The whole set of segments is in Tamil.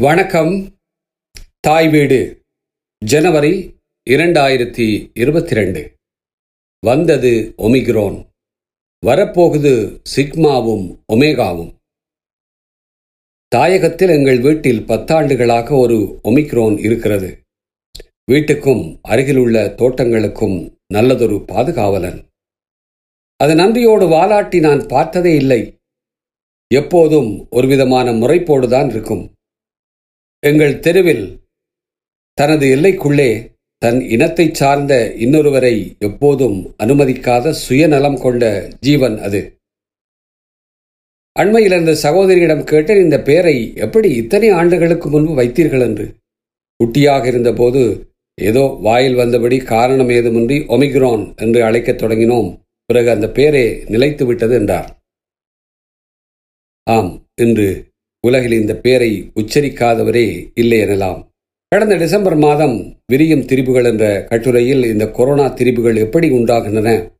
வணக்கம். தாய் வீடு ஜனவரி இரண்டாயிரத்தி இருபத்தி ரெண்டு வந்தது ஒமிக்ரோன் வரப்போகுது சிக்மாவும் ஒமேகாவும். தாயகத்தில் எங்கள் வீட்டில் பத்தாண்டுகளாக ஒரு ஒமிக்ரோன் இருக்கிறது. வீட்டுக்கும் அருகிலுள்ள தோட்டங்களுக்கும் நல்லதொரு பாதுகாவலன். அது நன்றியோடு வாலாட்டி நான் பார்த்ததே இல்லை. எப்போதும் ஒருவிதமான முறைப்போடுதான் இருக்கும். எங்கள் தெருவில் தனது எல்லைக்குள்ளே தன் இனத்தைச் சார்ந்த இன்னொருவரை எப்போதும் அனுமதிக்காத சுயநலம் கொண்ட ஜீவன் அது. அண்மையில் அந்த சகோதரியிடம் கேட்டேன் இந்த பெயரை எப்படி இத்தனை ஆண்டுகளுக்கு முன்பு வைத்தீர்கள்? என்று. குட்டியாக இருந்தபோது ஏதோ வாயில் வந்தபடி காரணம் ஏதுமின்றி ஒமிக்ரான் என்று அழைக்கத் தொடங்கினோம். பிறகு அந்த பெயரே நிலைத்து விட்டது என்றார். ஆம் இன்று உலகில் இந்த பெயரை உச்சரிக்காதவரே இல்லை எனலாம். கடந்த டிசம்பர் மாதம் விரியும் திரிபுகள் என்ற கட்டுரையில் இந்த கொரோனா திரிபுகள் எப்படி உண்டாகின்றன?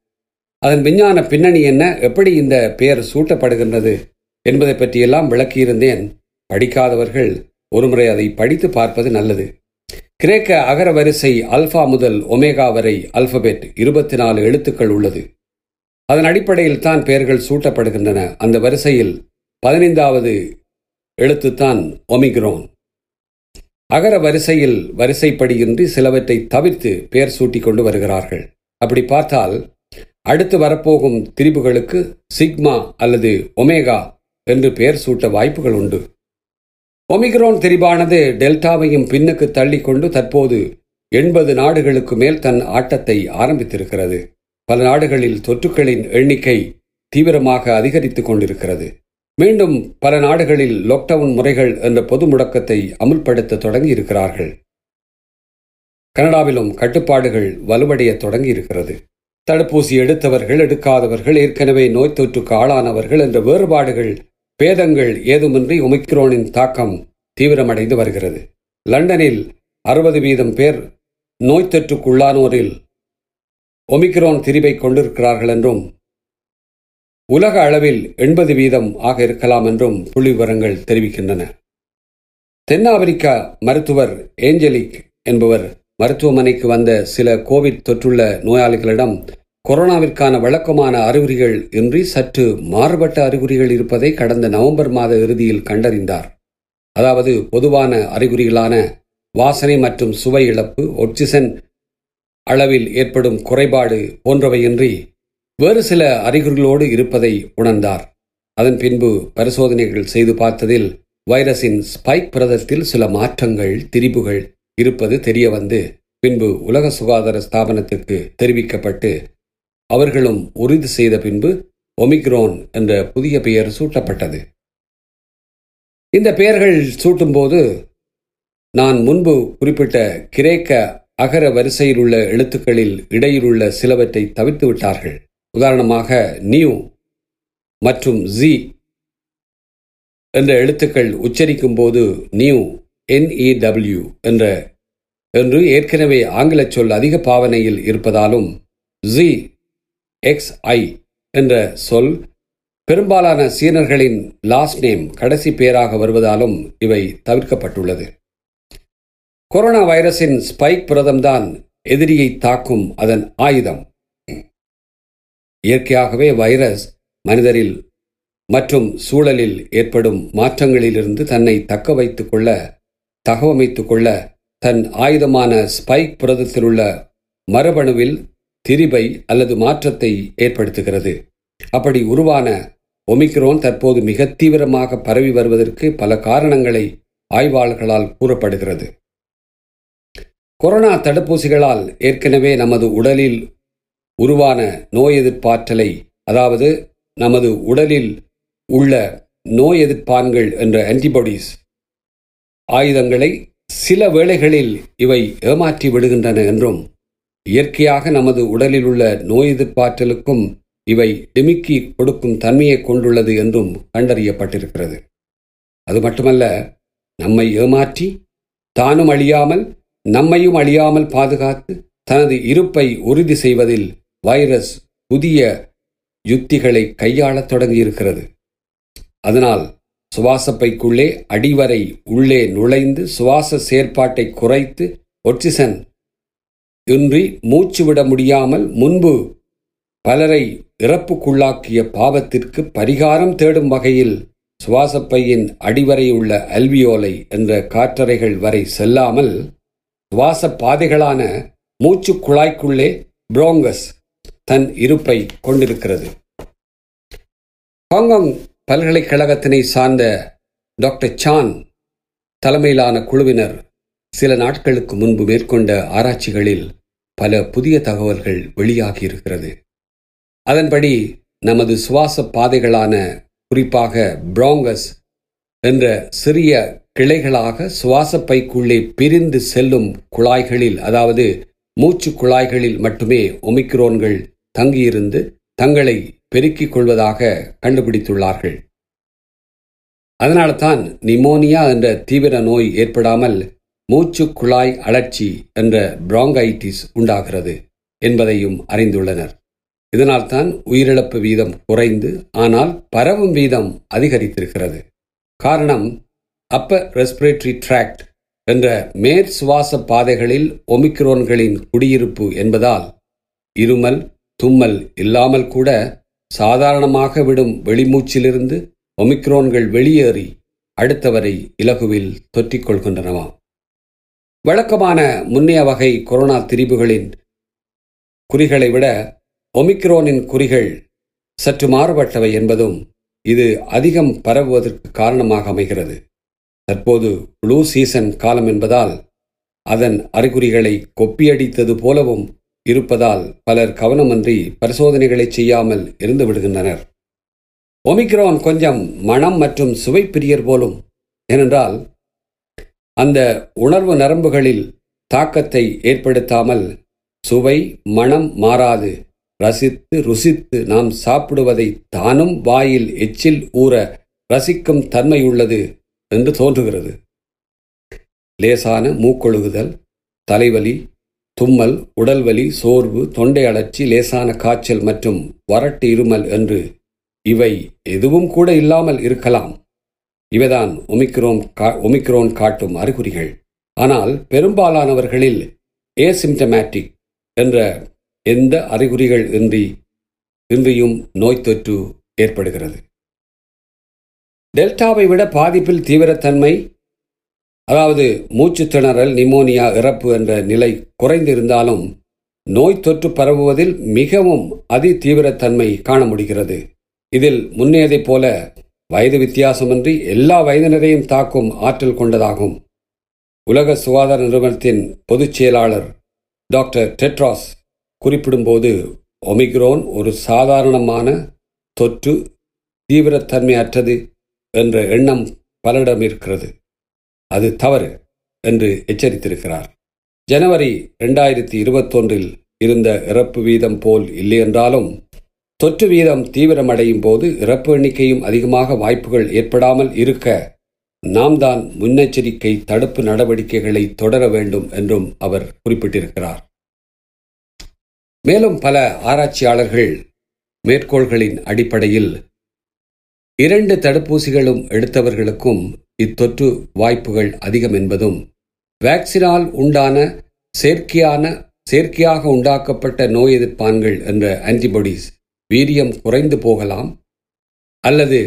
அதன் விஞ்ஞான பின்னணி என்ன? எப்படி இந்த பெயர் சூட்டப்படுகின்றது? என்பதை பற்றியெல்லாம் விளக்கியிருந்தேன். படிக்காதவர்கள் ஒருமுறை அதை படித்து பார்ப்பது நல்லது. கிரேக்க அகர வரிசை அல்பா முதல் ஒமேகா வரை அல்பபெட் இருபத்தி நாலு எழுத்துக்கள் உள்ளது. அதன் அடிப்படையில் தான் பெயர்கள் சூட்டப்படுகின்றன. அந்த வரிசையில் பதினைந்தாவது எழுத்துத்தான் ஒமிக்ரோன் அகர வரிசையில் வரிசைப்படியின்றி சிலவற்றை தவிர்த்து பெயர் சூட்டி கொண்டு வருகிறார்கள். அப்படி பார்த்தால் அடுத்து வரப்போகும் திரிபுகளுக்கு சிக்மா அல்லது ஒமேகா என்று பெயர் சூட்ட வாய்ப்புகள் உண்டு. ஒமிக்ரோன் திரிபானது டெல்டாவையும் பின்னுக்கு தள்ளிக்கொண்டு தற்போது எண்பது நாடுகளுக்கு மேல் தன் ஆட்டத்தை ஆரம்பித்திருக்கிறது. பல நாடுகளில் தொற்றுக்களின் எண்ணிக்கை தீவிரமாக அதிகரித்துக் கொண்டிருக்கிறது. மீண்டும் பல நாடுகளில் லாக்டவுன் முறைகள் என்ற பொது முடக்கத்தை அமுல்படுத்த தொடங்கி இருக்கிறார்கள் கனடாவிலும் கட்டுப்பாடுகள் வலுவடைய தொடங்கி இருக்கிறது தடுப்பூசி எடுத்தவர்கள் எடுக்காதவர்கள் ஏற்கனவே நோய் தொற்றுக்கு ஆளானவர்கள் என்ற வேறுபாடுகள் பேதங்கள் ஏதுமின்றி ஒமிக்ரோனின் தாக்கம் தீவிரமடைந்து வருகிறது. லண்டனில் அறுபது வீதம் பேர் நோய் தொற்றுக்குள்ளானோரில் ஒமிக்ரோன் திரிவை கொண்டிருக்கிறார்கள் என்றும் உலக அளவில் எண்பது வீதம் ஆக இருக்கலாம் என்றும் புள்ளிவிவரங்கள் தெரிவிக்கின்றன. தென்னாப்பிரிக்கா மருத்துவர் ஏஞ்சலிக் என்பவர் மருத்துவமனைக்கு வந்த சில கோவிட் தொற்றுள்ள நோயாளிகளிடம் கொரோனாவிற்கான வழக்கமான அறிகுறிகள் இன்றி சற்று மாறுபட்ட அறிகுறிகள் இருப்பதை கடந்த நவம்பர் மாத இறுதியில் கண்டறிந்தார். அதாவது பொதுவான அறிகுறிகளான வாசனை மற்றும் சுவை இழப்பு ஒட்சிசன் அளவில் ஏற்படும் குறைபாடு போன்றவையின்றி வேறு சில அறிகுறிகளோடு இருப்பதை உணர்ந்தார். அதன் பின்பு பரிசோதனைகள் செய்து பார்த்ததில் வைரஸின் ஸ்பைக் பிரதத்தில் சில மாற்றங்கள் திரிபுகள் இருப்பது தெரிய வந்து பின்பு உலக சுகாதார ஸ்தாபனத்திற்கு தெரிவிக்கப்பட்டு அவர்களும் உறுதி செய்த பின்பு ஒமிக்ரோன் என்ற புதிய பெயர் சூட்டப்பட்டது. இந்த பெயர்கள் சூட்டும்போது நான் முன்பு குறிப்பிட்ட கிரேக்க அகர வரிசையில் உள்ள எழுத்துக்களில் இடையிலுள்ள சிலவற்றை தவிர்த்து விட்டார்கள். உதாரணமாக நியூ மற்றும் ஜி என்ற எழுத்துக்கள் உச்சரிக்கும் போது நியூ என்இடபிள்யூ என்ற என்று ஏற்கனவே ஆங்கில சொல் அதிக பாவனையில் இருப்பதாலும் ஜி எக்ஸ் ஐ என்ற சொல் பெரும்பாலான சீனர்களின் லாஸ்ட் நேம் கடைசி பேராக வருவதாலும் இவை தவிர்க்கப்பட்டுள்ளது. கொரோனா வைரஸின் ஸ்பைக் புரதம்தான் எதிரியை தாக்கும் அதன் ஆயுதம். இயற்கையாகவே வைரஸ் மனிதரில் மற்றும் சூழலில் ஏற்படும் மாற்றங்களிலிருந்து தன்னை தக்க வைத்து கொள்ள தகவமைத்து கொள்ள தன் ஆயுதமான ஸ்பைக் புரதத்தில் உள்ள மரபணுவில் திரிபை அல்லது மாற்றத்தை ஏற்படுத்துகிறது. அப்படி உருவான ஒமிக்ரோன் தற்போது மிக தீவிரமாக பரவி வருவதற்கு பல காரணங்களை ஆய்வாளர்களால் கூறப்படுகிறது. கொரோனா தடுப்பூசிகளால் ஏற்கனவே நமது உடலில் உருவான நோய் எதிர்ப்பாற்றலை அதாவது நமது உடலில் உள்ள நோய் எதிர்ப்பான்கள் என்ற ஆன்டிபாடிஸ் ஆயுதங்களை சில வேளைகளில் இவை ஏமாற்றி விடுகின்றன என்றும் இயற்கையாக நமது உடலில் உள்ள நோய் எதிர்ப்பாற்றலுக்கும் இவை டிமிக்கி கொடுக்கும் தன்மையை கொண்டுள்ளது என்றும் கண்டறியப்பட்டிருக்கிறது. அது மட்டுமல்ல நம்மை ஏமாற்றி தானும் அழியாமல் நம்மையும் அழியாமல் பாதுகாத்து தனது இருப்பை உறுதி செய்வதில் வைரஸ் புதிய யுத்திகளை கையாளத் தொடங்கியிருக்கிறது. அதனால் சுவாசப்பைக்குள்ளே அடிவரை உள்ளே நுழைந்து சுவாச செயற்பாட்டை குறைத்து ஒட்சிசன் இன்றி மூச்சு விட முடியாமல் முன்பு பலரை இறப்புக்குள்ளாக்கிய பாவத்திற்கு பரிகாரம் தேடும் வகையில் சுவாசப்பையின் அடிவரை உள்ள அல்வியோலை என்ற காற்றறைகள் வரை செல்லாமல் சுவாச பாதைகளான மூச்சு குழாய்க்குள்ளே புரோங்கஸ் தன் இருப்பை கொண்டிருக்கிறது. ஹாங்காங் பல்கலைக்கழகத்தினை சார்ந்த டாக்டர் சான் தலைமையிலான குழுவினர் சில நாட்களுக்கு முன்பு மேற்கொண்ட ஆராய்ச்சிகளில் பல புதிய தகவல்கள் வெளியாகியிருக்கிறது. அதன்படி நமது சுவாச பாதைகளான குறிப்பாக பிராங்கஸ் என்ற சிறிய கிளைகளாக சுவாச பைக்குள்ளே பிரிந்து செல்லும் குழாய்களில் அதாவது மூச்சு குழாய்களில் மட்டுமே ஒமிக்ரோன்கள் தங்கியிருந்து தங்களை பெருக்கிக் கொள்வதாக கண்டுபிடித்துள்ளார்கள். அதனால்தான் நிமோனியா என்ற தீவிர நோய் ஏற்படாமல் மூச்சு குழாய் அழற்சி என்ற பிராங்கைட்டிஸ் உண்டாகிறது என்பதையும் அறிந்துள்ளனர். இதனால்தான் உயிரிழப்பு வீதம் குறைந்து ஆனால் பரவும் வீதம் அதிகரித்திருக்கிறது. காரணம் அப்பர் ரெஸ்பிரேட்டரி டிராக்ட் என்ற மேற் சுவாச பாதைகளில் ஒமிக்ரோன்களின் குடியிருப்பு என்பதால் இருமல் தும்மல் இல்லாமல் கூட சாதாரணமாக விடும் வெளிமூச்சிலிருந்து ஒமிக்ரோன்கள் வெளியேறி அடுத்தவரை இலகுவில் தொற்றிக் கொள்கின்றனவாம் வழக்கமான முன்னைய வகை கொரோனா திரிபுகளின் குறிகளை விட ஒமிக்ரோனின் குறிகள் சற்று மாறுபட்டவை என்பதும் இது அதிகம் பரவுவதற்கு காரணமாக அமைகிறது. தற்போது ப்ளூ சீசன் காலம் என்பதால் அதன் அறிகுறிகளை கொப்பியடித்தது போலவும் இருப்பதால் பலர் கவனமின்றி பரிசோதனைகளை செய்யாமல் இருந்து விடுகின்றனர். ஒமிக்ரான் கொஞ்சம் மனம் மற்றும் சுவை பிரியர் போலும் ஏனென்றால் அந்த உணர்வு நரம்புகளில் தாக்கத்தை ஏற்படுத்தாமல் சுவை மனம் மாறாது. ரசித்து ருசித்து நாம் சாப்பிடுவதை தானும் வாயில் எச்சில் ஊற ரசிக்கும் தன்மையுள்ளது என்று தோன்றுகிறது. லேசான மூக்கொழுகுதல் தலைவலி தும்மல் உடல்வலி சோர்வு தொண்டை அழற்சி லேசான காய்ச்சல் மற்றும் வறட்டு இருமல் என்று இவை எதுவும் கூட இல்லாமல் இருக்கலாம். இவைதான் ஒமிக்ரோன் கா ஒமிக்ரோன் காட்டும் அறிகுறிகள். ஆனால் பெரும்பாலானவர்களில் ஏசிம்டமேட்டிக் என்ற எந்த அறிகுறிகள் இன்றி இன்றியும் நோய் தொற்று ஏற்படுகிறது. டெல்டாவை விட பாதிப்பில் தீவிரத்தன்மை அதாவது மூச்சு திணறல் நிமோனியா இறப்பு என்ற நிலை குறைந்திருந்தாலும் நோய் தொற்று பரவுவதில் மிகவும் அதி தீவிரத்தன்மை காண முடிகிறது. இதில் முன்னேதைப் போல வயது வித்தியாசமின்றி எல்லா வயதினரையும் தாக்கும் ஆற்றல் கொண்டதாகும். உலக சுகாதார நிறுவனத்தின் பொதுச் செயலாளர் டாக்டர் டெட்ராஸ் குறிப்பிடும்போது ஒமிக்ரோன் ஒரு சாதாரணமான தொற்று தீவிரத்தன்மையற்றது என்ற எண்ணம் பலரிடம் இருக்கிறது அது தவறு என்று எச்சரித்திருக்கிறார். ஜனவரி ரெண்டாயிரத்தி இருபத்தொன்றில் இருந்த இறப்பு வீதம் போல் இல்லையென்றாலும் தொற்று வீதம் தீவிரமடையும் போது இறப்பு எண்ணிக்கையும் அதிகமாக வாய்ப்புகள் ஏற்படாமல் இருக்க நாம் தான் முன்னெச்சரிக்கை தடுப்பு நடவடிக்கைகளை தொடர வேண்டும் என்றும் அவர் குறிப்பிட்டிருக்கிறார். மேலும் பல ஆராய்ச்சியாளர்கள் மேற்கோள்களின் அடிப்படையில் இரண்டு தடுப்பூசிகளும் எடுத்தவர்களுக்கும் இத்தொற்று வாய்ப்புகள் அதிகம் என்பதும் வேக்சினால் உண்டான செயற்கையான செயற்கையாக உண்டாக்கப்பட்ட நோய் எதிர்ப்பான்கள் என்ற ஆன்டிபாடிஸ் வீரியம் குறைந்து போகலாம் அல்லது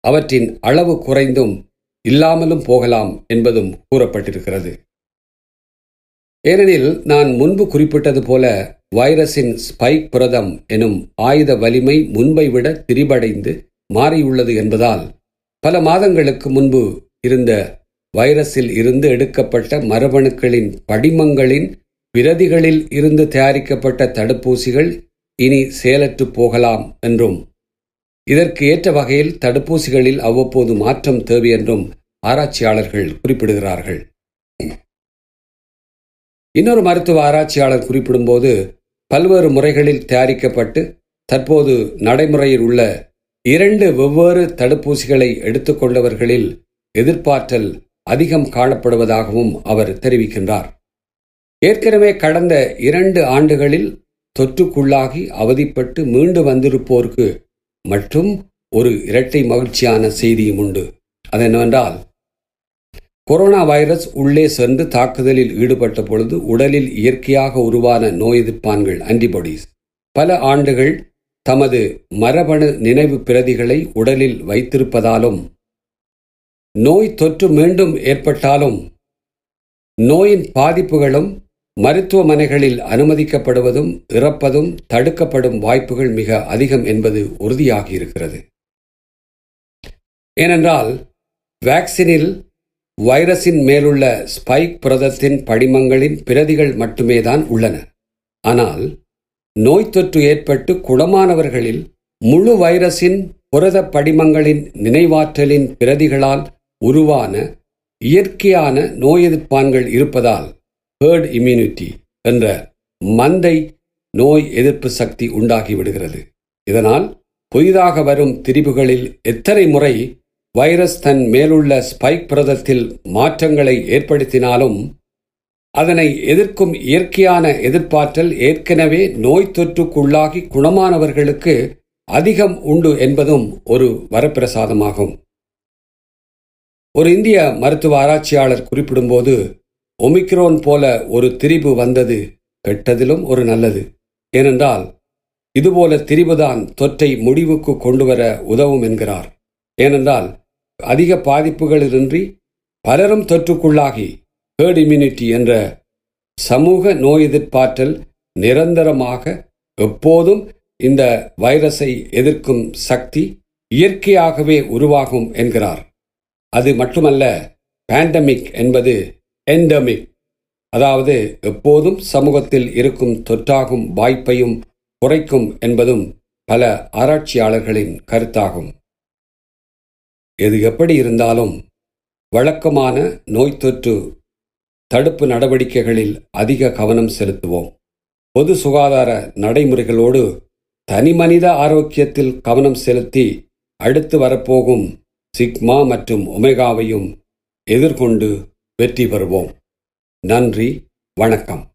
அவற்றின் அளவு குறைந்தும் இல்லாமலும் போகலாம் என்பதும் கூறப்பட்டிருக்கிறது. ஏனெனில் நான் முன்பு குறிப்பிட்டது போல வைரஸின் ஸ்பைக் புரதம் எனும் ஆயுத வலிமை முன்பை விட திரிபடைந்து மாறியுள்ளது என்பதால் பல மாதங்களுக்கு முன்பு இருந்த வைரஸில் இருந்து எடுக்கப்பட்ட மரபணுக்களின் படிமங்களின் பிரதிகளில் இருந்து தயாரிக்கப்பட்ட தடுப்பூசிகள் இனி செயலற்று போகலாம் என்றும் இதற்கு ஏற்ற வகையில் தடுப்பூசிகளில் அவ்வப்போது மாற்றம் தேவை என்றும் ஆராய்ச்சியாளர்கள் குறிப்பிடுகிறார்கள். இன்னொரு மருத்துவ ஆராய்ச்சியாளர் குறிப்பிடும்போது பல்வேறு முறைகளில் தயாரிக்கப்பட்டு தற்போது நடைமுறையில் உள்ள இரண்டு வெவ்வேறு தடுப்பூசிகளை எடுத்துக்கொண்டவர்களில் எதிர்ப்பாற்றல் அதிகம் காணப்படுவதாகவும் அவர் தெரிவிக்கின்றார். ஏற்கனவே கடந்த இரண்டு ஆண்டுகளில் தொற்றுக்குள்ளாகி அவதிப்பட்டு மீண்டு வந்திருப்போருக்கு மற்றும் ஒரு இரட்டை மகிழ்ச்சியான செய்தியும் உண்டு. அது என்னவென்றால் கொரோனா வைரஸ் உள்ளே சென்று தாக்குதலில் ஈடுபட்ட பொழுது உடலில் இயற்கையாக உருவான நோய் எதிர்ப்பான்கள் ஆன்டிபாடிஸ் பல ஆண்டுகள் தமது மரபணு நினைவு பிரதிகளை உடலில் வைத்திருப்பதாலும் நோய் தொற்று மீண்டும் ஏற்பட்டாலும் நோயின் பாதிப்புகளும் மருத்துவமனைகளில் அனுமதிக்கப்படுவதும் இறப்பதும் தடுக்கப்படும் வாய்ப்புகள் மிக அதிகம் என்பது உறுதியாகியிருக்கிறது. ஏனென்றால் வேக்சினில் வைரஸின் மேலுள்ள ஸ்பைக் புரதத்தின் படிமங்களின் பிரதிகள் மட்டுமே தான் உள்ளன. ஆனால் நோய் தொற்று ஏற்பட்டு குணமானவர்களில் முழு வைரஸின் புரத படிமங்களின் நினைவாற்றலின் பிரதிகளால் உருவான இயற்கையான நோய் எதிர்ப்பான்கள் இருப்பதால் ஹேர்ட் இம்யூனிட்டி என்ற மந்தை நோய் எதிர்ப்பு சக்தி உண்டாகிவிடுகிறது இதனால் புதிதாக வரும் திரிபுகளில் எத்தனை முறை வைரஸ் தன் மேலுள்ள ஸ்பைக் புரதத்தில் மாற்றங்களை ஏற்படுத்தினாலும் அதனை எதிர்க்கும் இயற்கையான எதிர்ப்பாற்றல் ஏற்கனவே நோய் தொற்றுக்குள்ளாகி குணமானவர்களுக்கு அதிகம் உண்டு என்பதும் ஒரு வரப்பிரசாதமாகும். ஒரு இந்திய மருத்துவ ஆராய்ச்சியாளர் குறிப்பிடும்போது ஒமிக்ரோன் போல ஒரு திரிபு வந்தது கெட்டதிலும் ஒரு நல்லது. ஏனென்றால் இதுபோல திரிபுதான் தொற்றை முடிவுக்கு கொண்டு வர உதவும் என்கிறார். ஏனென்றால் அதிக பாதிப்புகளின்றி பலரும் தொற்றுக்குள்ளாகி ஹேர்ட் இம்யூனிட்டி என்ற சமூக நோய் எதிர்ப்பாற்றல் நிரந்தரமாக எப்போதும் இந்த வைரஸை எதிர்க்கும் சக்தி இயற்கையாகவே உருவாகும் என்கிறார். அது மட்டுமல்ல பேண்டமிக் என்பது எண்டமிக் அதாவது எப்போதும் சமூகத்தில் இருக்கும் தொற்றாகும் வாய்ப்பையும் குறைக்கும் என்பதும் பல ஆராய்ச்சியாளர்களின் கருத்தாகும். எது எப்படி இருந்தாலும் வழக்கமான நோய் தொற்று தடுப்பு நடவடிக்கைகளில் அதிக கவனம் செலுத்துவோம். பொது சுகாதார நடைமுறைகளோடு தனிமனித ஆரோக்கியத்தில் கவனம் செலுத்தி அடுத்து வரப்போகும் சிக்மா மற்றும் ஒமேகாவையும் எதிர்கொண்டு வெற்றி பெறுவோம். நன்றி வணக்கம்.